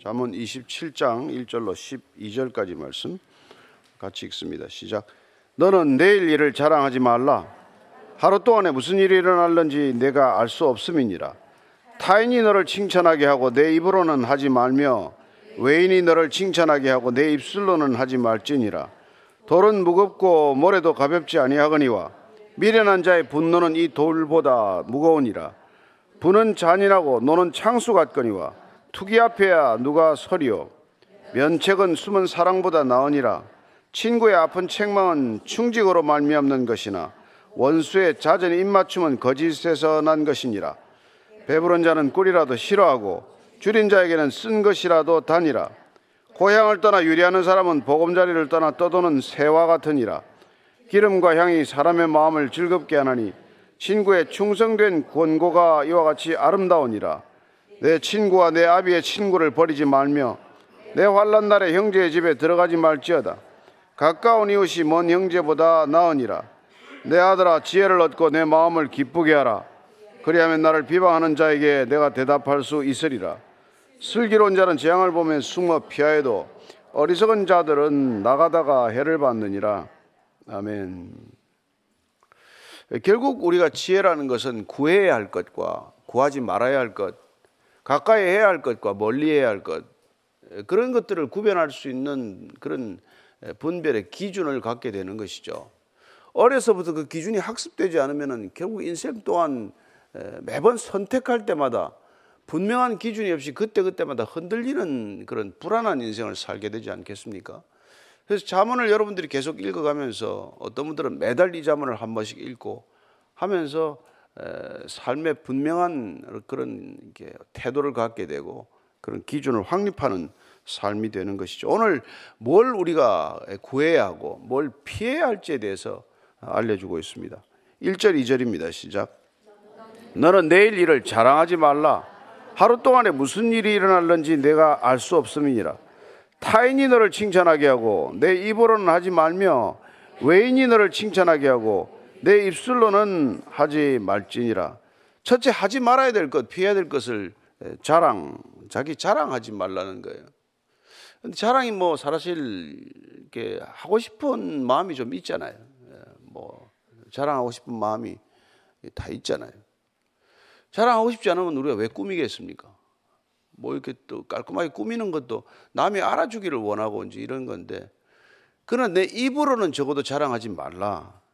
잠언 27장 1절로 12절까지 말씀 같이 읽습니다. 시작. 너는 내일 일을 자랑하지 말라. 하루 동안에 무슨 일이 일어날는지 내가 알 수 없음이니라. 타인이 너를 칭찬하게 하고 내 입으로는 하지 말며 외인이 너를 칭찬하게 하고 내 입술로는 하지 말지니라. 돌은 무겁고 모래도 가볍지 아니하거니와 미련한 자의 분노는 이 돌보다 무거우니라. 분은 잔인하고 노는 창수 같거니와 투기 앞에야 누가 서리오 면책은 숨은 사랑보다 나으니라. 친구의 아픈 책망은 충직으로 말미암는 것이나 원수의 잦은 입맞춤은 거짓에서 난 것이니라. 배부른 자는 꿀이라도 싫어하고 줄인 자에게는 쓴 것이라도 다니라. 고향을 떠나 유리하는 사람은 보금자리를 떠나 떠도는 새와 같으니라. 기름과 향이 사람의 마음을 즐겁게 하나니 친구의 충성된 권고가 이와 같이 아름다우니라 내 친구와 내 아비의 친구를 버리지 말며 내 환란 날에 형제의 집에 들어가지 말지어다. 가까운 이웃이 먼 형제보다 나으니라. 내 아들아 지혜를 얻고 내 마음을 기쁘게 하라. 그리하면 나를 비방하는 자에게 내가 대답할 수 있으리라. 슬기로운 자는 재앙을 보면 숨어 피하여도 어리석은 자들은 나가다가 해를 받느니라. 아멘. 결국 우리가 지혜라는 것은 구해야 할 것과 구하지 말아야 할 것, 가까이 해야 할 것과 멀리 해야 할 것, 그런 것들을 구별할 수 있는 그런 분별의 기준을 갖게 되는 것이죠. 어려서부터 그 기준이 학습되지 않으면 결국 인생 또한 매번 선택할 때마다 분명한 기준이 없이 그때그때마다 흔들리는 그런 불안한 인생을 살게 되지 않겠습니까? 그래서 자문을 여러분들이 계속 읽어가면서 어떤 분들은 매달 이 자문을 한 번씩 읽고 하면서 삶의 분명한 그런 태도를 갖게 되고 그런 기준을 확립하는 삶이 되는 것이죠. 오늘 뭘 우리가 구해야 하고 뭘 피해야 할지에 대해서 알려주고 있습니다. 1절, 2절입니다. 시작. 너는 내일 일을 자랑하지 말라. 하루 동안에 무슨 일이 일어날는지 내가 알 수 없음이니라. 타인이 너를 칭찬하게 하고 내 입으로는 하지 말며 외인이 너를 칭찬하게 하고 내 입술로는 하지 말지니라. 첫째 하지 말아야 될 것, 피해야 될 것을 자랑, 자기 자랑하지 말라는 거예요. 근데 자랑이 뭐 사실 이렇게 하고 싶은 마음이 좀 있잖아요. 뭐 자랑하고 싶은 마음이 다 있잖아요. 자랑하고 싶지 않으면 우리가 왜 꾸미겠습니까? 뭐 이렇게 또 깔끔하게 꾸미는 것도 남이 알아주기를 원하고 이제 이런 건데 그러나 내 입으로는 적어도 자랑하지 말라 예,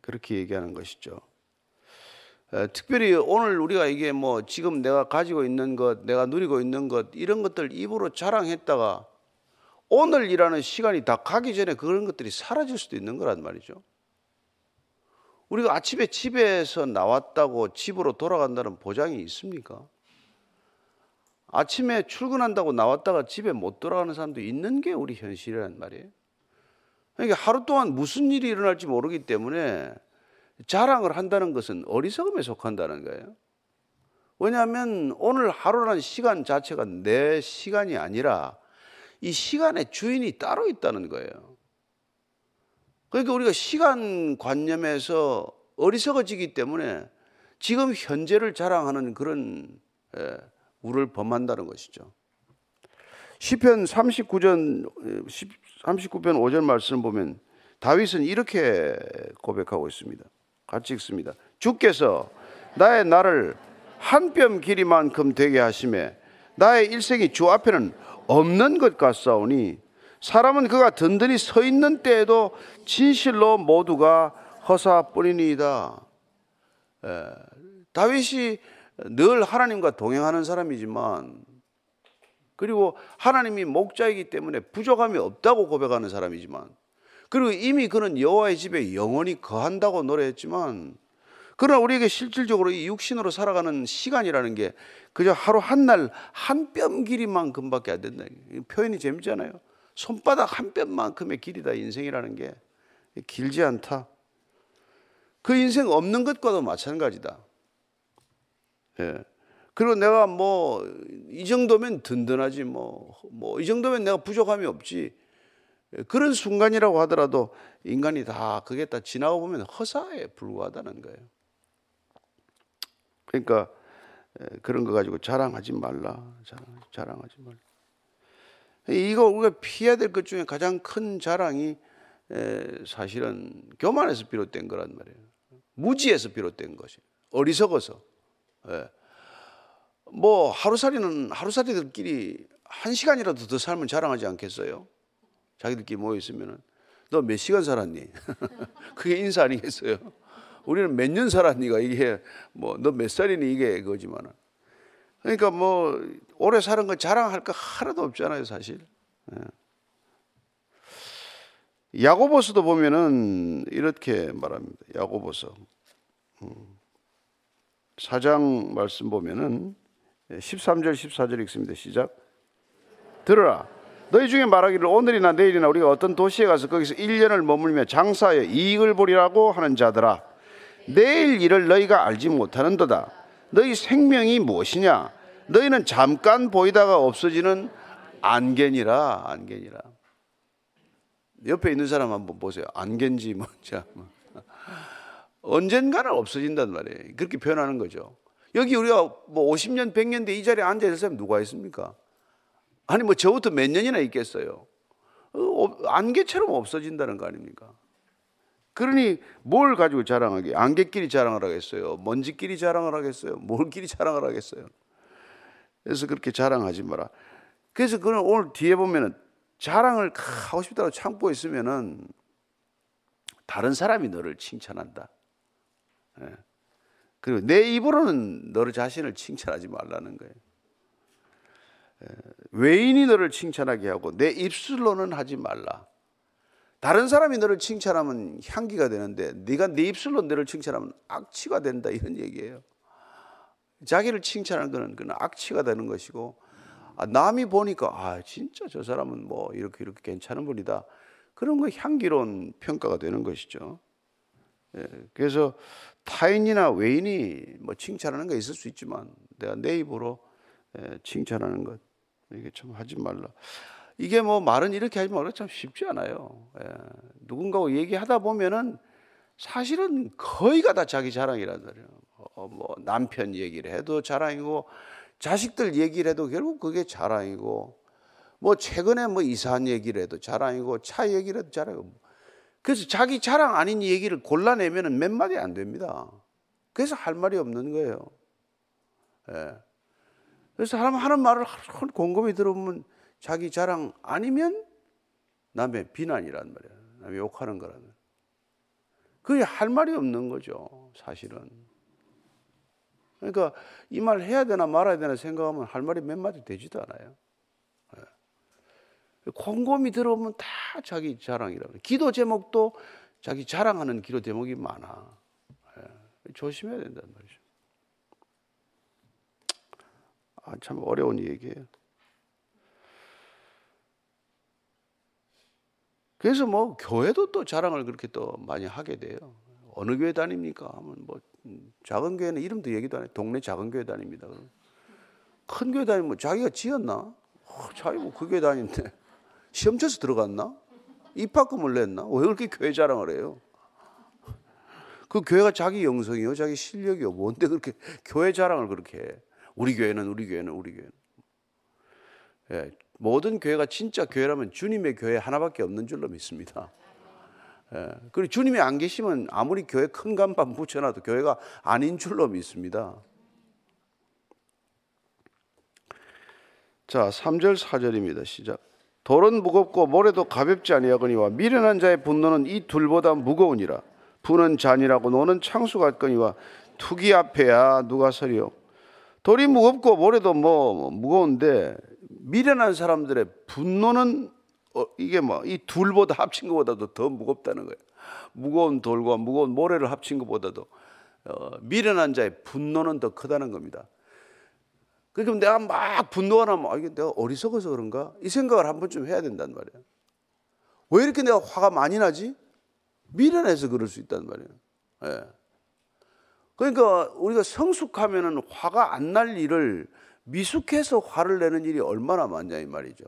그렇게 얘기하는 것이죠. 예, 특별히 오늘 우리가 이게 뭐 지금 내가 가지고 있는 것, 내가 누리고 있는 것 이런 것들 입으로 자랑했다가 오늘이라는 시간이 다 가기 전에 그런 것들이 사라질 수도 있는 거란 말이죠. 우리가 아침에 집에서 나왔다고 집으로 돌아간다는 보장이 있습니까? 아침에 출근한다고 나왔다가 집에 못 돌아가는 사람도 있는 게 우리 현실이란 말이에요. 그러니까 하루 동안 무슨 일이 일어날지 모르기 때문에 자랑을 한다는 것은 어리석음에 속한다는 거예요. 왜냐하면 오늘 하루라는 시간 자체가 내 시간이 아니라 이 시간의 주인이 따로 있다는 거예요. 그러니까 우리가 시간 관념에서 어리석어지기 때문에 지금 현재를 자랑하는 그런 예, 우를 범한다는 것이죠. 시편 39전 39편 5절 말씀 보면 다윗은 이렇게 고백하고 있습니다. 같이 읽습니다. 주께서 나의 나를 한 뼘 길이만큼 되게 하심에 나의 일생이 주 앞에는 없는 것 같사오니 사람은 그가 든든히 서 있는 때에도 진실로 모두가 허사뿐이니이다. 다윗이 늘 하나님과 동행하는 사람이지만 그리고 하나님이 목자이기 때문에 부족함이 없다고 고백하는 사람이지만 그리고 이미 그는 여호와의 집에 영원히 거한다고 노래했지만 그러나 우리에게 실질적으로 이 육신으로 살아가는 시간이라는 게 그저 하루 한 날 한 뼘 길이만큼밖에 안 된다. 표현이 재밌잖아요. 손바닥 한 뼘만큼의 길이다 인생이라는 게 길지 않다. 그 인생 없는 것과도 마찬가지다. 예. 그리고 내가 뭐 이 정도면 든든하지 뭐 뭐 이 정도면 내가 부족함이 없지 그런 순간이라고 하더라도 인간이 다 그게 다 지나고 보면 허사에 불과하다는 거예요. 그러니까 그런 거 가지고 자랑하지 말라. 자랑, 자랑하지 말라. 이거 우리가 피해야 될 것 중에 가장 큰 자랑이 사실은 교만에서 비롯된 거란 말이에요. 무지에서 비롯된 것이 어리석어서. 예. 뭐 하루살이는 하루살이들끼리 한 시간이라도 더 살면 자랑하지 않겠어요? 자기들끼리 모여 있으면은 너 몇 시간 살았니? 그게 인사 아니겠어요? 우리는 몇 년 살았니가 이게 뭐 너 몇 살이니 이게 그거지만은 그러니까 뭐 오래 사는 거 자랑할 거 하나도 없잖아요 사실. 예. 야고보서도 보면은 이렇게 말합니다. 야고보서 4장 음. 말씀 보면은 13절 14절 읽습니다. 시작. 들어라. 너희 중에 말하기를 오늘이나 내일이나 우리가 어떤 도시에 가서 거기서 1년을 머물며 장사하여 이익을 보리라고 하는 자들아. 내일 일을 너희가 알지 못하는도다. 너희 생명이 무엇이냐? 너희는 잠깐 보이다가 없어지는 안개니라, 안개니라. 옆에 있는 사람 한번 보세요. 안개인지 뭔지. 언젠가는 없어진단 말이에요. 그렇게 표현하는 거죠. 여기 우리가 뭐 50년, 100년 뒤이 자리에 앉아 있을 사람이 누가 있습니까? 아니 뭐 저부터 몇 년이나 있겠어요. 어, 안개처럼 없어진다는 거 아닙니까? 그러니 뭘 가지고 자랑하게? 안개끼리 자랑을 하겠어요? 먼지끼리 자랑을 하겠어요? 뭘끼리 자랑을 하겠어요? 그래서 그렇게 자랑하지 마라. 그래서 그는 오늘 뒤에 보면은 자랑을 하고 싶다고 참고 있으면은 다른 사람이 너를 칭찬한다. 예. 그리고 내 입으로는 너를 자신을 칭찬하지 말라는 거예요. 예. 외인이 너를 칭찬하게 하고 내 입술로는 하지 말라. 다른 사람이 너를 칭찬하면 향기가 되는데 네가 네 입술로 너를 칭찬하면 악취가 된다 이런 얘기예요. 자기를 칭찬하는 것은 그는 악취가 되는 것이고 아, 남이 보니까 아 진짜 저 사람은 뭐 이렇게 이렇게 괜찮은 분이다. 그런 거 향기로운 평가가 되는 것이죠. 예, 그래서 타인이나 외인이 뭐 칭찬하는 거 있을 수 있지만 내가 내 입으로 예, 칭찬하는 것 이게 참 하지 말라. 이게 뭐 말은 이렇게 하지 말라 참 쉽지 않아요. 예, 누군가하고 얘기하다 보면은 사실은 거의가 다 자기 자랑이란 말이에요. 어, 뭐 남편 얘기를 해도 자랑이고 자식들 얘기를 해도 결국 그게 자랑이고 뭐 최근에 뭐 이사한 얘기를 해도 자랑이고 차 얘기를 해도 자랑이고 그래서 자기 자랑 아닌 얘기를 골라내면 몇 마디 안 됩니다. 그래서 할 말이 없는 거예요. 예. 그래서 사람 하는 말을 곰곰이 들어보면 자기 자랑 아니면 남의 비난이란 말이에요. 남의 욕하는 거라는. 그게 할 말이 없는 거죠, 사실은. 그러니까 이 말 해야 되나 말아야 되나 생각하면 할 말이 몇 마디 되지도 않아요. 예. 곰곰이 들어보면 다 자기 자랑이라고. 기도 제목도 자기 자랑하는 기도 제목이 많아. 예. 조심해야 된다는 말이죠. 아, 참 어려운 얘기예요. 그래서 뭐 교회도 또 자랑을 그렇게 또 많이 하게 돼요. 어느 교회 다닙니까? 하면 뭐 작은 교회는 이름도 얘기도 안 해. 동네 작은 교회 다닙니다. 큰 교회 다니면 자기가 지었나? 어, 자기 뭐 그 교회 다니는데 시험 쳐서 들어갔나? 입학금을 냈나? 왜 그렇게 교회 자랑을 해요? 그 교회가 자기 영성이요, 자기 실력이요. 뭔데 그렇게 교회 자랑을 그렇게 해? 우리 교회는 우리 교회는 우리 교회는. 예, 모든 교회가 진짜 교회라면 주님의 교회 하나밖에 없는 줄로 믿습니다. 예. 그리고 주님이 안 계시면 아무리 교회 큰 간판 붙여놔도 교회가 아닌 줄로 믿습니다. 자, 3절 4절입니다. 시작. 돌은 무겁고 모래도 가볍지 아니하거니와 미련한 자의 분노는 이 둘보다 무거우니라. 부는 잔이라고 노는 창수 같거니와 투기 앞에야 누가 서리요. 돌이 무겁고 모래도 뭐 무거운데 미련한 사람들의 분노는 어, 이게 뭐 이 둘보다 합친 것보다도 더 무겁다는 거예요. 무거운 돌과 무거운 모래를 합친 것보다도 어, 미련한 자의 분노는 더 크다는 겁니다. 그러니까 내가 막 분노가 나면 아, 이게 내가 어리석어서 그런가? 이 생각을 한 번쯤 해야 된단 말이에요. 왜 이렇게 내가 화가 많이 나지? 미련해서 그럴 수 있단 말이에요. 예. 그러니까 우리가 성숙하면은 화가 안 날 일을 미숙해서 화를 내는 일이 얼마나 많냐 이 말이죠.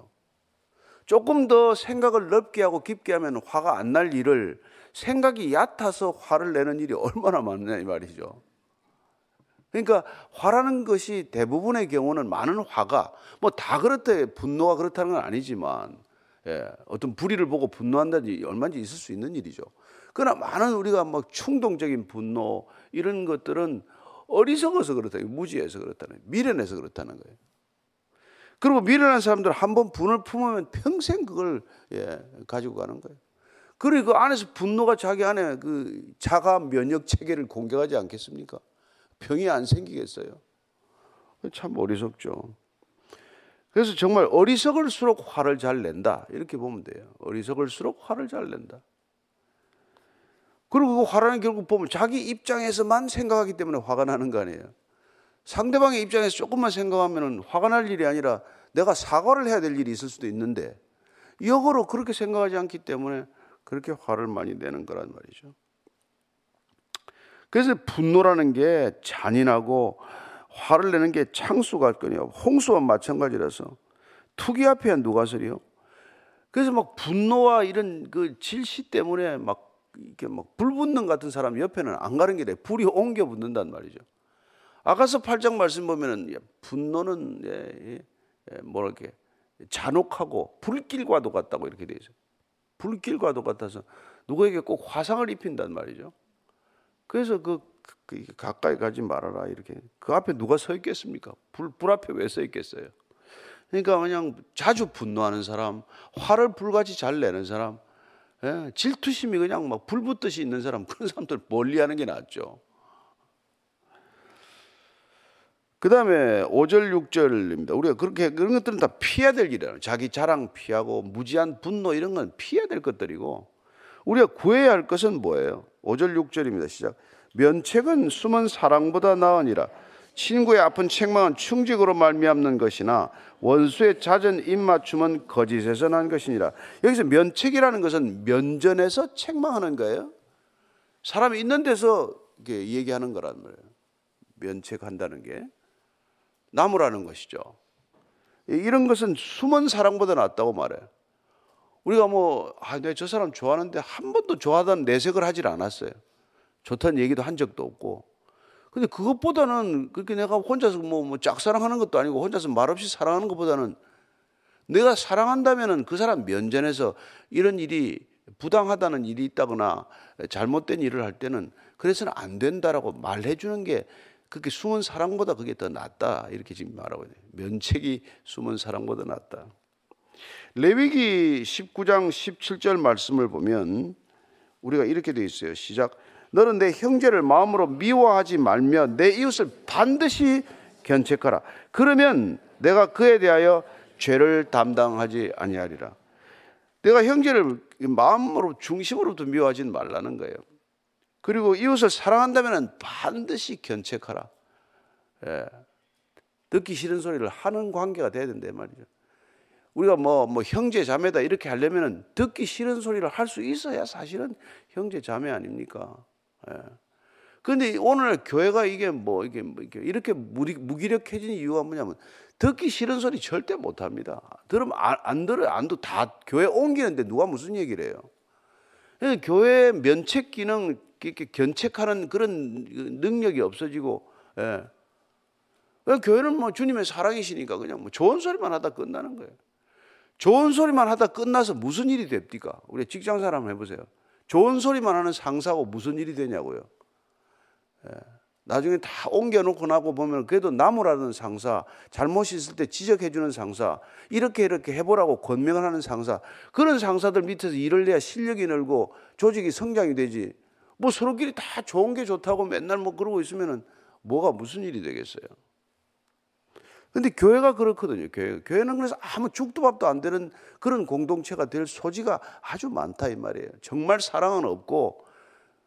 조금 더 생각을 넓게 하고 깊게 하면 화가 안 날 일을 생각이 얕아서 화를 내는 일이 얼마나 많냐 이 말이죠. 그러니까 화라는 것이 대부분의 경우는 많은 화가 뭐 다 그렇대 분노가 그렇다는 건 아니지만 예, 어떤 불의를 보고 분노한다든지 얼마든지 있을 수 있는 일이죠. 그러나 많은 우리가 막 충동적인 분노 이런 것들은 어리석어서 그렇다, 무지해서 그렇다는, 미련해서 그렇다는 거예요. 그리고 미련한 사람들 한 번 분을 품으면 평생 그걸 예, 가지고 가는 거예요. 그리고 그 안에서 분노가 자기 안에 그 자가 면역 체계를 공격하지 않겠습니까? 병이 안 생기겠어요. 참 어리석죠. 그래서 정말 어리석을수록 화를 잘 낸다. 이렇게 보면 돼요. 어리석을수록 화를 잘 낸다. 그리고 그 화라는 결국 보면 자기 입장에서만 생각하기 때문에 화가 나는 거 아니에요. 상대방의 입장에서 조금만 생각하면 화가 날 일이 아니라 내가 사과를 해야 될 일이 있을 수도 있는데 역으로 그렇게 생각하지 않기 때문에 그렇게 화를 많이 내는 거란 말이죠. 그래서 분노라는 게 잔인하고 화를 내는 게 창수 같거든요. 홍수와 마찬가지라서 투기 앞에 누가 서리요? 그래서 막 분노와 이런 그 질시 때문에 막 이렇게 막 불붙는 같은 사람 옆에는 안 가는 게 돼. 불이 옮겨 붙는단 말이죠. 아가서 8장 말씀 보면은 분노는 예, 예, 뭐랄게 잔혹하고 불길과도 같다고 이렇게 돼 있어요. 불길과도 같아서 누구에게 꼭 화상을 입힌단 말이죠. 그래서 그, 그, 가까이 가지 말아라 이렇게 그 앞에 누가 서 있겠습니까? 불, 불 앞에 왜 서 있겠어요? 그러니까 그냥 자주 분노하는 사람, 화를 불같이 잘 내는 사람, 예, 질투심이 그냥 막 불붙듯이 있는 사람 그런 사람들 멀리하는 게 낫죠. 그 다음에 5절, 6절입니다. 우리가 그렇게, 그런 것들은 다 피해야 될 일이에요. 자기 자랑 피하고, 무지한 분노 이런 건 피해야 될 것들이고, 우리가 구해야 할 것은 뭐예요? 5절, 6절입니다. 시작. 면책은 숨은 사랑보다 나으니라. 친구의 아픈 책망은 충직으로 말미암는 것이나 원수의 잦은 입맞춤은 거짓에서 난 것이니라. 여기서 면책이라는 것은 면전에서 책망하는 거예요. 사람이 있는 데서 얘기하는 거란 말이에요. 면책한다는 게 나무라는 것이죠. 이런 것은 숨은 사랑보다 낫다고 말해요. 우리가 뭐, 아, 내가 저 사람 좋아하는데 한 번도 좋아하다는 내색을 하질 않았어요. 좋다는 얘기도 한 적도 없고. 근데 그것보다는 그렇게 내가 혼자서 뭐, 뭐 짝사랑하는 것도 아니고 혼자서 말없이 사랑하는 것보다는 내가 사랑한다면은 그 사람 면전에서 이런 일이 부당하다는 일이 있다거나 잘못된 일을 할 때는 그래서는 안 된다라고 말해 주는 게 그렇게 숨은 사랑보다 그게 더 낫다. 이렇게 지금 말하고 있네요. 면책이 숨은 사랑보다 낫다. 레위기 19장 17절 말씀을 보면 우리가 이렇게 돼 있어요. 시작. 너는 내 형제를 마음으로 미워하지 말며 내 이웃을 반드시 견책하라. 그러면 내가 그에 대하여 죄를 담당하지 아니하리라. 내가 형제를 마음으로 중심으로부터 미워하지 말라는 거예요. 그리고 이웃을 사랑한다면 반드시 견책하라. 예. 듣기 싫은 소리를 하는 관계가 돼야 된다 말이죠. 우리가 뭐, 뭐 형제 자매다 이렇게 하려면 듣기 싫은 소리를 할 수 있어야 사실은 형제 자매 아닙니까? 예. 오늘 교회가 이게 뭐 이게 뭐 이렇게 무기력해진 이유가 뭐냐면 듣기 싫은 소리 절대 못 합니다. 들으면 안, 안 들어요. 안도다 교회 옮기는데 누가 무슨 얘기를 해요? 교회 면책 기능 이렇게 견책하는 그런 능력이 없어지고 예. 교회는 뭐 주님의 사랑이시니까 그냥 뭐 좋은 소리만 하다 끝나는 거예요. 좋은 소리만 하다 끝나서 무슨 일이 됩니까? 우리 직장 사람 해보세요. 좋은 소리만 하는 상사하고 무슨 일이 되냐고요. 예. 나중에 다 옮겨놓고 나고 보면 그래도 나무라는 상사, 잘못이 있을 때 지적해주는 상사, 이렇게 이렇게 해보라고 권명을 하는 상사, 그런 상사들 밑에서 일을 해야 실력이 늘고 조직이 성장이 되지. 뭐 서로끼리 다 좋은 게 좋다고 맨날 뭐 그러고 있으면은 뭐가 무슨 일이 되겠어요. 근데 교회가 그렇거든요. 교회. 교회는 그래서 아무 죽도 밥도 안 되는 그런 공동체가 될 소지가 아주 많다 이 말이에요. 정말 사랑은 없고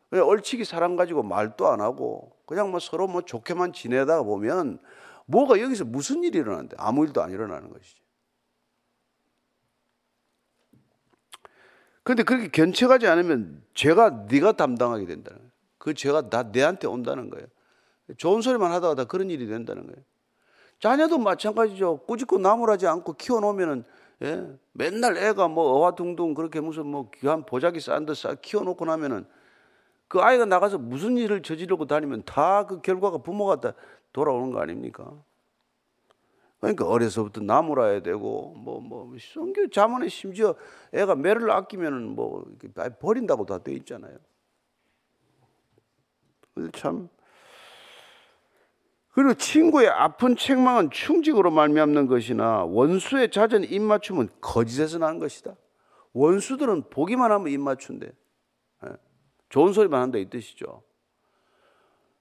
그냥 얼치기 사랑 가지고 말도 안 하고 그냥 뭐 서로 뭐 좋게만 지내다 보면 뭐가 여기서 무슨 일이 일어나는데 아무 일도 안 일어나는 것이지. 그런데 그렇게 견책하지 않으면 죄가 네가 담당하게 된다는 거예요. 그 죄가 다 내한테 온다는 거예요. 좋은 소리만 하다가 다 그런 일이 된다는 거예요. 자녀도 마찬가지죠. 꾸짖고 나무라지 않고 키워놓으면은 예? 맨날 애가 뭐 어화둥둥 그렇게 무슨 뭐 귀한 보자기 싼듯 키워놓고 나면은 그 아이가 나가서 무슨 일을 저지르고 다니면 다 그 결과가 부모가 다 돌아오는 거 아닙니까? 그러니까 어려서부터 나무라야 되고 뭐뭐 성교 자문에 심지어 애가 매를 아끼면은 뭐 버린다고 다 돼 있잖아요. 참 그리고 친구의 아픈 책망은 충직으로 말미암는 것이나 원수의 잦은 입맞춤은 거짓에서 난 것이다. 원수들은 보기만 하면 입맞춘대. 예. 좋은 소리만 한다 이 뜻이죠.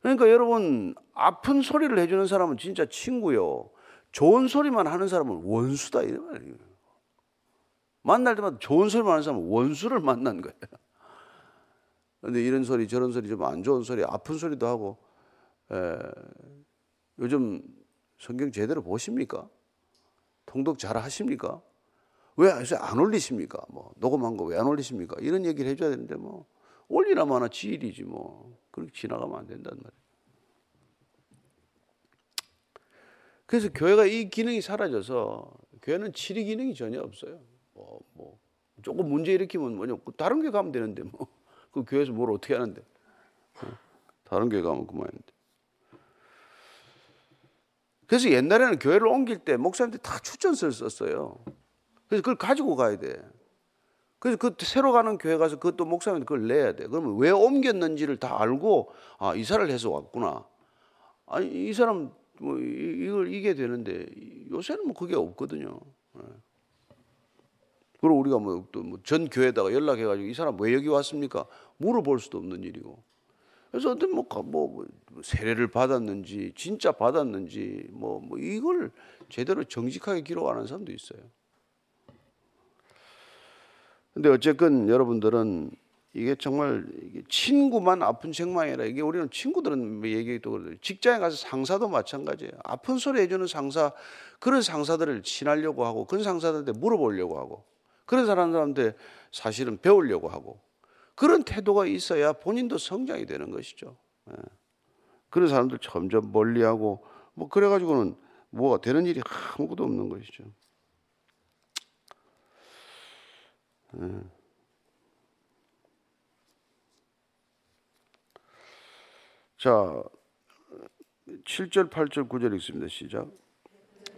그러니까 여러분 아픈 소리를 해주는 사람은 진짜 친구요. 좋은 소리만 하는 사람은 원수다 이 말이에요. 만날 때마다 좋은 소리만 하는 사람은 원수를 만난 거예요. 그런데 이런 소리 저런 소리 좀 안 좋은 소리 아픈 소리도 하고 에, 요즘 성경 제대로 보십니까? 통독 잘 하십니까? 왜 안 올리십니까? 뭐 녹음한 거 왜 안 올리십니까? 이런 얘기를 해줘야 되는데 뭐 올리라면 하나 지일이지 뭐 그렇게 지나가면 안 된단 말이에요. 그래서 교회가 이 기능이 사라져서 교회는 치리 기능이 전혀 없어요. 뭐, 뭐 조금 문제 일으키면 뭐냐 다른 교회 가면 되는데 뭐 그 교회에서 뭘 어떻게 하는데 다른 교회 가면 그만인데. 그래서 옛날에는 교회를 옮길 때 목사님들이 다 추천서를 썼어요. 그래서 그걸 가지고 가야 돼. 그래서 그 새로 가는 교회 가서 그것도 목사님 그걸 내야 돼. 그러면 왜 옮겼는지를 다 알고 아 이사를 해서 왔구나. 아니 이 사람 뭐 이걸 이게 되는데 요새는 뭐 그게 없거든요. 예. 그리고 우리가 뭐 또전 뭐 교회에다가 연락해가지고 이 사람 왜 여기 왔습니까? 물어볼 수도 없는 일이고. 그래서 어떤 뭐, 뭐, 뭐 세례를 받았는지 진짜 받았는지 뭐, 뭐 이걸 제대로 정직하게 기록하는 사람도 있어요. 근데 어쨌건 여러분들은 이게 정말 친구만 아픈 책망이라 이게 우리는 친구들은 뭐 얘기도 그래요. 직장에 가서 상사도 마찬가지예요. 아픈 소리 해주는 상사 그런 상사들을 친하려고 하고 그런 상사들한테 물어보려고 하고 그런 사람들한테 사실은 배우려고 하고 그런 태도가 있어야 본인도 성장이 되는 것이죠. 예. 그런 사람들 점점 멀리하고 뭐 그래가지고는 뭐가 되는 일이 아무것도 없는 것이죠. 예. 자, 7절, 8절, 9절 읽습니다. 시작.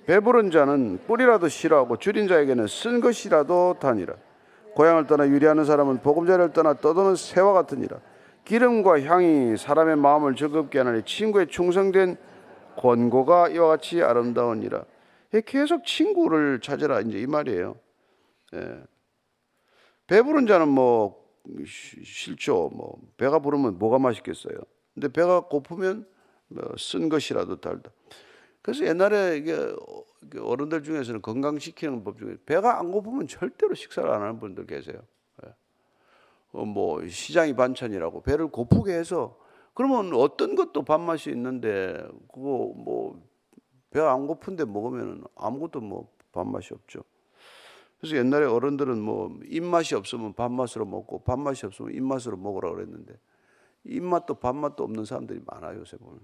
배부른 자는 뿔이라도 싫어하고 줄인 자에게는 쓴 것이라도 다니라. 고향을 떠나 유리하는 사람은 보금자리를 떠나 떠도는 새와 같으니라. 기름과 향이 사람의 마음을 즐겁게 하나니 친구의 충성된 권고가 이와 같이 아름다우니라. 계속 친구를 찾으라 이제 이 말이에요. 예. 배부른 자는 뭐 싫죠. 뭐 배가 부르면 뭐가 맛있겠어요. 근데 배가 고프면 뭐 쓴 것이라도 달다. 그래서 옛날에 이게 어른들 중에서는 건강시키는 법 중에 배가 안 고프면 절대로 식사를 안 하는 분들 계세요. 예. 어, 뭐 시장이 반찬이라고 배를 고프게 해서 그러면 어떤 것도 밥맛이 있는데 그거 뭐 배가 안 고픈데 먹으면 아무것도 뭐 밥맛이 없죠. 그래서 옛날에 어른들은 뭐 입맛이 없으면 밥맛으로 먹고 밥맛이 없으면 입맛으로 먹으라 그랬는데 입맛도 밥맛도 없는 사람들이 많아요 요새 보면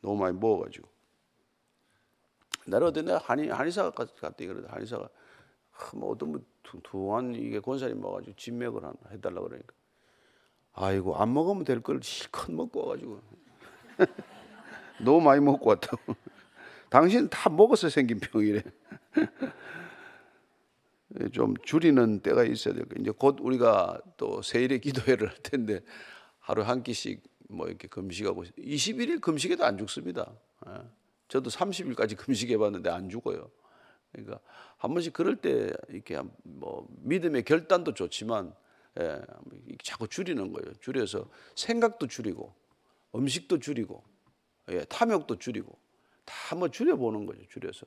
너무 많이 먹어가지고 나를 어떤 내 한의 한의사 갔다 이거든 한의사가. 뭐 어떤 뭐 뚱뚱한 이게 권사님 먹어가지고 진맥을 해달라 그러니까. 아이고 안 먹으면 될 걸 실컷 먹고 와가지고. 너무 많이 먹고 왔다고. 당신 다 먹어서 생긴 병이래 좀 줄이는 때가 있어야 될 거예요 이제 곧 우리가 또 세일의 기도회를 할 텐데 하루 한 끼씩 뭐 이렇게 금식하고 21일 금식에도 안 죽습니다. 예. 저도 30일까지 금식해 봤는데 안 죽어요. 그러니까 한 번씩 그럴 때 이렇게 뭐 믿음의 결단도 좋지만 예, 자꾸 줄이는 거예요. 줄여서 생각도 줄이고 음식도 줄이고 예, 탐욕도 줄이고 다 한번 줄여보는 거죠. 줄여서.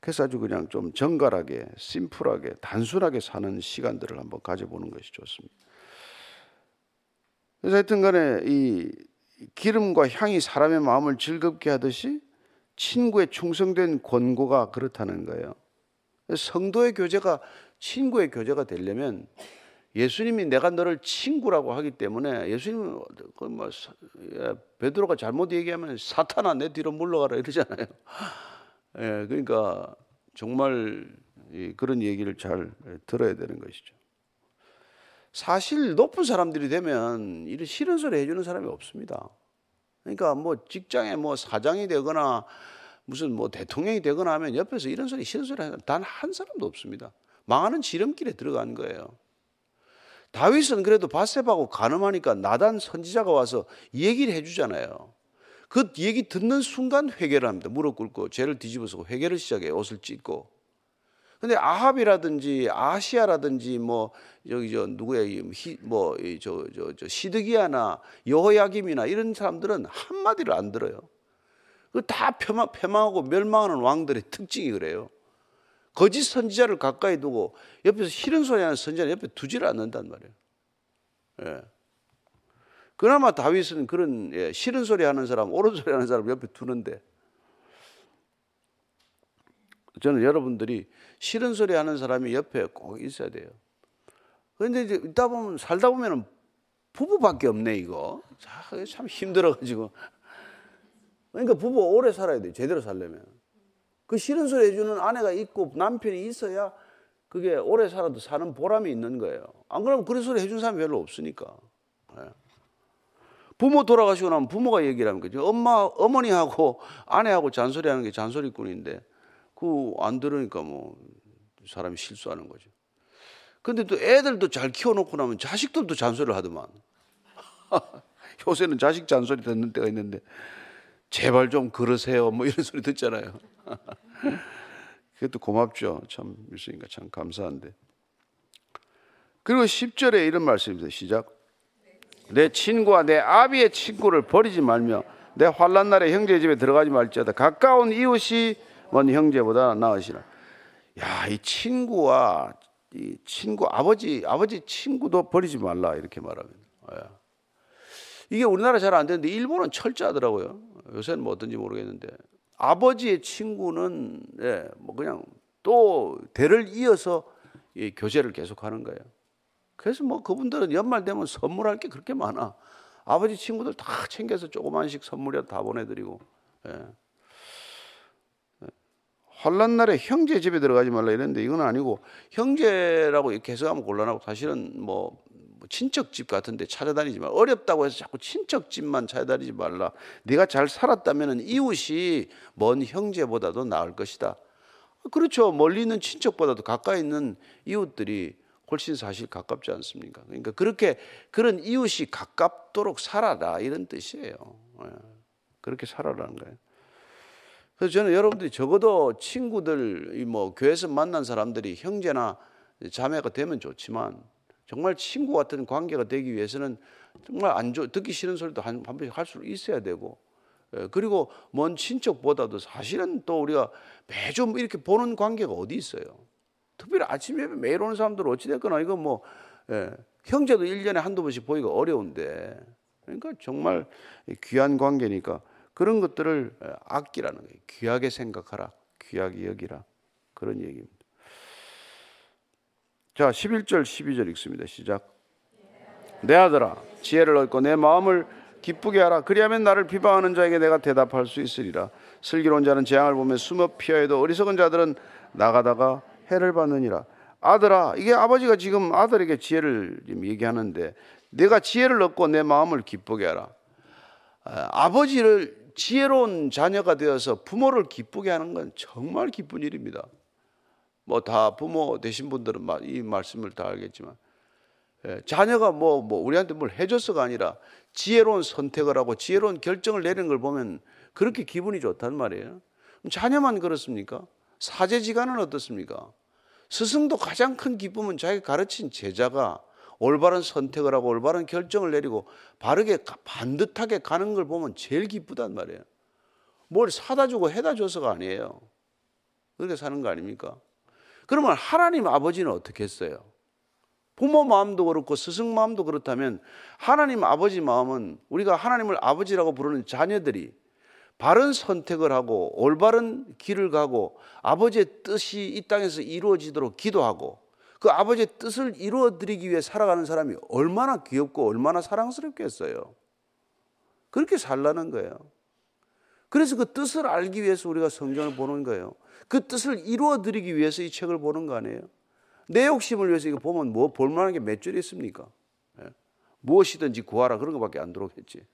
그래서 아주 그냥 좀 정갈하게, 심플하게, 단순하게 사는 시간들을 한번 가져보는 것이 좋습니다. 그래서 하여튼 간에 이 기름과 향이 사람의 마음을 즐겁게 하듯이 친구의 충성된 권고가 그렇다는 거예요. 성도의 교제가 친구의 교제가 되려면 예수님이 내가 너를 친구라고 하기 때문에 예수님은 그뭐 예, 베드로가 잘못 얘기하면 사탄아 내 뒤로 물러가라 이러잖아요. 예, 그러니까 정말 그런 얘기를 잘 들어야 되는 것이죠. 사실 높은 사람들이 되면 이런 싫은 소리 해주는 사람이 없습니다. 그러니까 뭐 직장에 뭐 사장이 되거나 무슨 뭐 대통령이 되거나 하면 옆에서 이런 소리 싫은 소리 하는 단 한 사람도 없습니다. 망하는 지름길에 들어간 거예요. 다윗은 그래도 바세바고 가늠하니까 나단 선지자가 와서 얘기를 해주잖아요. 그 얘기 듣는 순간 회개를 합니다. 무릎 꿇고 죄를 뒤집어서 회개를 시작해요. 옷을 찢고. 근데 아합이라든지 아시아라든지 뭐 여기 저 누구야 뭐저 저 저 시드기야나 여호야김이나 이런 사람들은 한 마디를 안 들어요. 그다 폐망, 폐망하고 멸망하는 왕들의 특징이 그래요. 거짓 선지자를 가까이 두고 옆에서 싫은 소리 하는 선지자를 옆에 두지를 않는단 말이에요. 예. 그나마 다윗은 그런 예, 싫은 소리 하는 사람, 옳은 소리 하는 사람 옆에 두는데 저는 여러분들이 싫은 소리 하는 사람이 옆에 꼭 있어야 돼요. 그런데 이제 있다 보면 살다 보면은 부부밖에 없네 이거. 참 힘들어가지고. 그러니까 부부 오래 살아야 돼 제대로 살려면. 그 싫은 소리 해주는 아내가 있고 남편이 있어야 그게 오래 살아도 사는 보람이 있는 거예요. 안 그러면 그런 소리 해준 사람이 별로 없으니까. 네. 부모 돌아가시고 나면 부모가 얘기를 하는 거죠. 엄마, 어머니하고 아내하고 잔소리하는 게 잔소리꾼인데 그 안 들으니까 뭐 사람이 실수하는 거죠. 근데 또 애들도 잘 키워놓고 나면 자식들도 잔소리를 하더만. 요새는 자식 잔소리 듣는 때가 있는데 제발 좀 그러세요. 뭐 이런 소리 듣잖아요. 그것도 고맙죠. 참, 있으니까 참 감사한데. 그리고 10절에 이런 말씀입니다. 시작. 내 친구와 내 아비의 친구를 버리지 말며 내 환란 날에 형제 집에 들어가지 말지어다 가까운 이웃이 먼 형제보다 나으시라. 야, 이 친구와 이 친구 아버지 아버지 친구도 버리지 말라 이렇게 말합니다. 예. 이게 우리나라 잘 안 되는데 일본은 철저하더라고요. 요새는 뭐 어떤지 모르겠는데 아버지의 친구는 예, 뭐 그냥 또 대를 이어서 이 교제를 계속하는 거예요. 그래서 뭐 그분들은 연말 되면 선물할 게 그렇게 많아. 아버지 친구들 다 챙겨서 조그만씩 선물이라 다 보내드리고. 예. 환란 날에 형제 집에 들어가지 말라 이랬는데 이건 아니고 형제라고 이렇게 해석하면 곤란하고 사실은 뭐, 뭐 친척 집 같은데 찾아다니지만 어렵다고 해서 자꾸 친척 집만 찾아다니지 말라. 네가 잘 살았다면 이웃이 먼 형제보다도 나을 것이다. 그렇죠. 멀리 있는 친척보다도 가까이 있는 이웃들이 훨씬 사실 가깝지 않습니까? 그러니까 그렇게 그런 이웃이 가깝도록 살아라 이런 뜻이에요. 예. 그렇게 살아라는 거예요. 그래서 저는 여러분들이 적어도 친구들 뭐 교회에서 만난 사람들이 형제나 자매가 되면 좋지만 정말 친구 같은 관계가 되기 위해서는 정말 안 좋, 듣기 싫은 소리도 한, 한 번씩 할 수 있어야 되고 예, 그리고 먼 친척보다도 사실은 또 우리가 매주 이렇게 보는 관계가 어디 있어요? 특별히 아침 에 매일 오는 사람들 어찌됐거나 이거 뭐 예, 형제도 1년에 한두 번씩 보기가 어려운데 그러니까 정말 귀한 관계니까 그런 것들을 아끼라는 거예요. 귀하게 생각하라. 귀하게 여기라. 그런 얘기입니다. 자, 11절 12절 읽습니다. 시작. 내 아들아 지혜를 얻고 내 마음을 기쁘게 하라. 그리하면 나를 비방하는 자에게 내가 대답할 수 있으리라. 슬기로운 자는 재앙을 보며 숨어 피하여도 어리석은 자들은 나가다가 해를 받느니라. 아들아, 이게 아버지가 지금 아들에게 지혜를 얘기하는데 내가 지혜를 얻고 내 마음을 기쁘게 하라. 아, 아버지를 지혜로운 자녀가 되어서 부모를 기쁘게 하는 건 정말 기쁜 일입니다. 뭐 다 부모 되신 분들은 이 말씀을 다 알겠지만 예, 자녀가 뭐, 뭐 우리한테 뭘 해줘서가 아니라 지혜로운 선택을 하고 지혜로운 결정을 내리는 걸 보면 그렇게 기분이 좋단 말이에요. 자녀만 그렇습니까? 사제지간은 어떻습니까? 스승도 가장 큰 기쁨은 자기가 가르친 제자가 올바른 선택을 하고 올바른 결정을 내리고 바르게 반듯하게 가는 걸 보면 제일 기쁘단 말이에요. 뭘 사다 주고 해다 줘서가 아니에요. 그렇게 사는 거 아닙니까? 그러면 하나님 아버지는 어떻게 했어요? 부모 마음도 그렇고 스승 마음도 그렇다면 하나님 아버지 마음은 우리가 하나님을 아버지라고 부르는 자녀들이 바른 선택을 하고 올바른 길을 가고 아버지의 뜻이 이 땅에서 이루어지도록 기도하고 그 아버지의 뜻을 이루어 드리기 위해 살아가는 사람이 얼마나 귀엽고 얼마나 사랑스럽겠어요. 그렇게 살라는 거예요. 그래서 그 뜻을 알기 위해서 우리가 성경을 보는 거예요. 그 뜻을 이루어 드리기 위해서 이 책을 보는 거 아니에요. 내 욕심을 위해서 이거 보면 뭐 볼만한 게 몇 줄이 있습니까? 예? 무엇이든지 구하라 그런 것밖에 안 들어오겠지.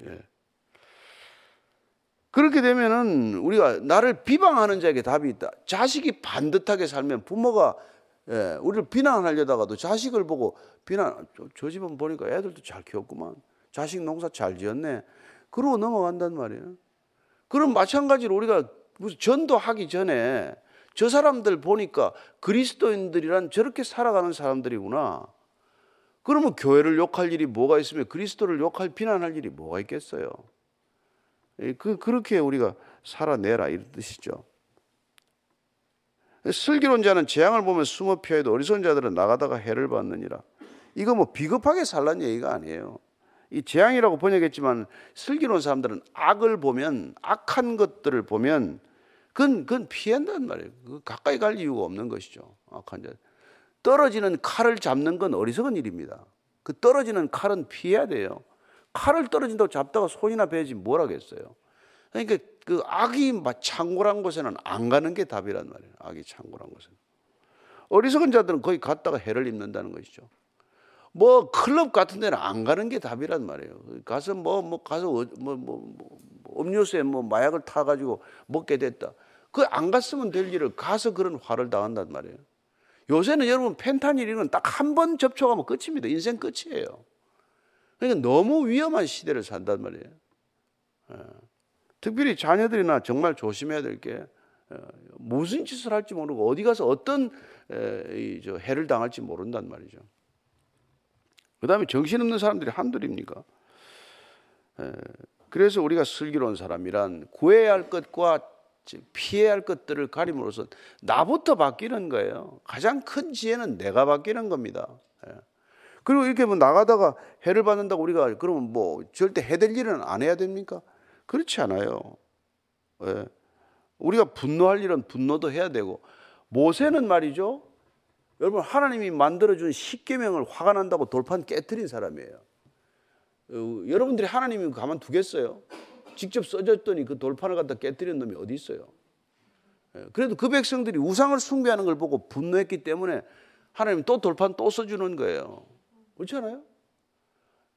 예. 그렇게 되면은 우리가 나를 비방하는 자에게 답이 있다. 자식이 반듯하게 살면 부모가 예, 우리를 비난하려다가도 자식을 보고 비난, 저, 저 집은 보니까 애들도 잘 키웠구만. 자식 농사 잘 지었네. 그러고 넘어간단 말이에요. 그럼 마찬가지로 우리가 무슨 전도하기 전에 저 사람들 보니까 그리스도인들이란 저렇게 살아가는 사람들이구나. 그러면 교회를 욕할 일이 뭐가 있으며 그리스도를 욕할 비난할 일이 뭐가 있겠어요? 예, 그 그렇게 우리가 살아내라 이런 뜻이죠. 슬기론자는 재앙을 보면 숨어 피해도 어리석은 자들은 나가다가 해를 받느니라. 이거 뭐 비겁하게 살란 얘기가 아니에요. 이 재앙이라고 번역했지만 슬기로운 사람들은 악을 보면 악한 것들을 보면 그건, 그건 피한단 말이에요. 그 가까이 갈 이유가 없는 것이죠. 악한 자. 떨어지는 칼을 잡는 건 어리석은 일입니다. 그 떨어지는 칼은 피해야 돼요. 칼을 떨어진다고 잡다가 손이나 베지 뭘 하겠어요. 그러니까 그 악이 창고란 곳에는 안 가는 게 답이란 말이에요. 악이 창고란 곳에는. 어리석은 자들은 거기 갔다가 해를 입는다는 것이죠. 뭐 클럽 같은 데는 안 가는 게 답이란 말이에요. 가서 뭐뭐 뭐 가서 뭐뭐 뭐, 뭐, 뭐, 음료수에 뭐 마약을 타 가지고 먹게 됐다. 그 안 갔으면 될 일을 가서 그런 화를 당한단 말이에요. 요새는 여러분 펜타닐은 딱한 번 접촉하면 끝입니다. 인생 끝이에요. 그러니까 너무 위험한 시대를 산단 말이에요. 예. 특별히 자녀들이나 정말 조심해야 될게 어, 무슨 짓을 할지 모르고 어디 가서 어떤 해를 당할지 모른단 말이죠. 그 다음에 정신없는 사람들이 한둘입니까? 그래서 우리가 슬기로운 사람이란 구해야 할 것과 피해야 할 것들을 가림으로써 나부터 바뀌는 거예요. 가장 큰 지혜는 내가 바뀌는 겁니다. 그리고 이렇게 뭐 나가다가 해를 받는다고 우리가 그러면 뭐 절대 해될 일은 안 해야 됩니까? 그렇지 않아요. 예. 우리가 분노할 일은 분노도 해야 되고 모세는 말이죠. 여러분 하나님이 만들어준 십계명을 화가 난다고 돌판 깨뜨린 사람이에요. 어, 여러분들이 하나님이 가만 두겠어요? 직접 써줬더니 그 돌판을 갖다 깨뜨린 놈이 어디 있어요? 예. 그래도 그 백성들이 우상을 숭배하는 걸 보고 분노했기 때문에 하나님 또 돌판 또 써주는 거예요. 그렇지 않아요?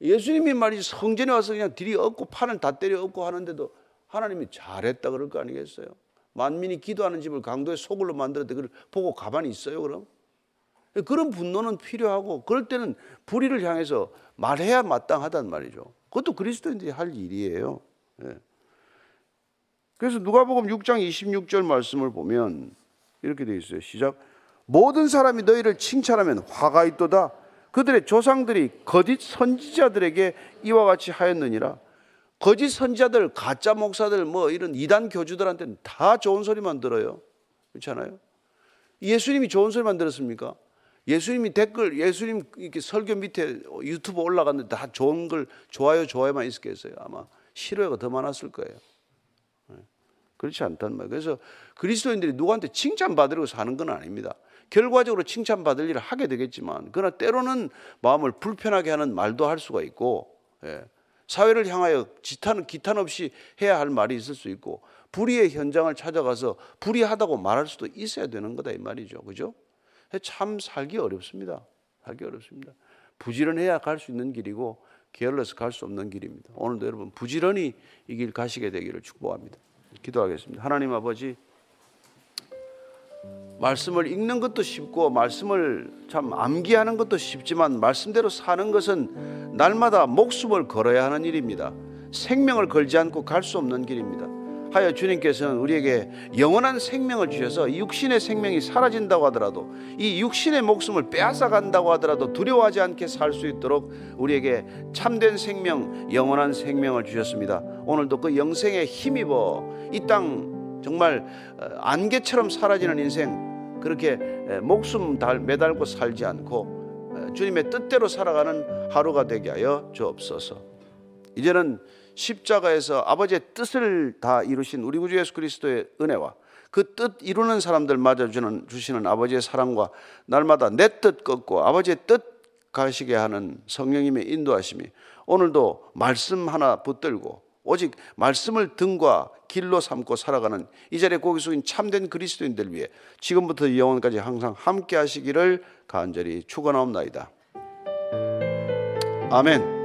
예수님이 말이지 성전에 와서 그냥 들이 얻고 판을 다 때려 얻고 하는데도 하나님이 잘했다 그럴 거 아니겠어요? 만민이 기도하는 집을 강도의 소굴로 만들었대 그걸 보고 가만히 있어요 그럼? 그런 분노는 필요하고 그럴 때는 불의를 향해서 말해야 마땅하단 말이죠. 그것도 그리스도인들이 할 일이에요. 예. 그래서 누가복음 6장 26절 말씀을 보면 이렇게 되어 있어요. 시작. 모든 사람이 너희를 칭찬하면 화가 있도다. 그들의 조상들이 거짓 선지자들에게 이와 같이 하였느니라. 거짓 선지자들, 가짜 목사들, 뭐 이런 이단 교주들한테는 다 좋은 소리만 들어요. 그렇잖아요. 예수님이 좋은 소리만 들었습니까? 예수님이 댓글, 예수님 이렇게 설교 밑에 유튜브 올라갔는데 다 좋은 걸 좋아요, 좋아요만 있었겠어요. 아마 싫어요가 더 많았을 거예요. 네. 그렇지 않단 말이에요. 그래서 그리스도인들이 누구한테 칭찬받으려고 사는 건 아닙니다. 결과적으로 칭찬받을 일을 하게 되겠지만 그러나 때로는 마음을 불편하게 하는 말도 할 수가 있고 예. 사회를 향하여 기탄, 기탄 없이 해야 할 말이 있을 수 있고 불의의 현장을 찾아가서 불의하다고 말할 수도 있어야 되는 거다 이 말이죠. 그죠? 참 살기 어렵습니다. 살기 어렵습니다. 부지런해야 갈 수 있는 길이고 게을러서 갈 수 없는 길입니다. 오늘도 여러분 부지런히 이 길 가시게 되기를 축복합니다. 기도하겠습니다. 하나님 아버지 말씀을 읽는 것도 쉽고 말씀을 참 암기하는 것도 쉽지만 말씀대로 사는 것은 날마다 목숨을 걸어야 하는 일입니다. 생명을 걸지 않고 갈 수 없는 길입니다. 하여 주님께서는 우리에게 영원한 생명을 주셔서 육신의 생명이 사라진다고 하더라도 이 육신의 목숨을 빼앗아 간다고 하더라도 두려워하지 않게 살 수 있도록 우리에게 참된 생명, 영원한 생명을 주셨습니다. 오늘도 그 영생에 힘입어 이땅 정말 어, 안개처럼 사라지는 인생 그렇게 목숨 매달고 살지 않고 주님의 뜻대로 살아가는 하루가 되게 하여 주옵소서. 이제는 십자가에서 아버지의 뜻을 다 이루신 우리 구주 예수 그리스도의 은혜와 그 뜻 이루는 사람들 맞아 주는 주시는 아버지의 사랑과 날마다 내 뜻 꺾고 아버지의 뜻 가시게 하는 성령님의 인도하심이 오늘도 말씀 하나 붙들고 오직 말씀을 등과 길로 삼고 살아가는 이 자리에 고개 숙인 참된 그리스도인들 위해 지금부터 영원까지 항상 함께 하시기를 간절히 축원하옵나이다. 아멘.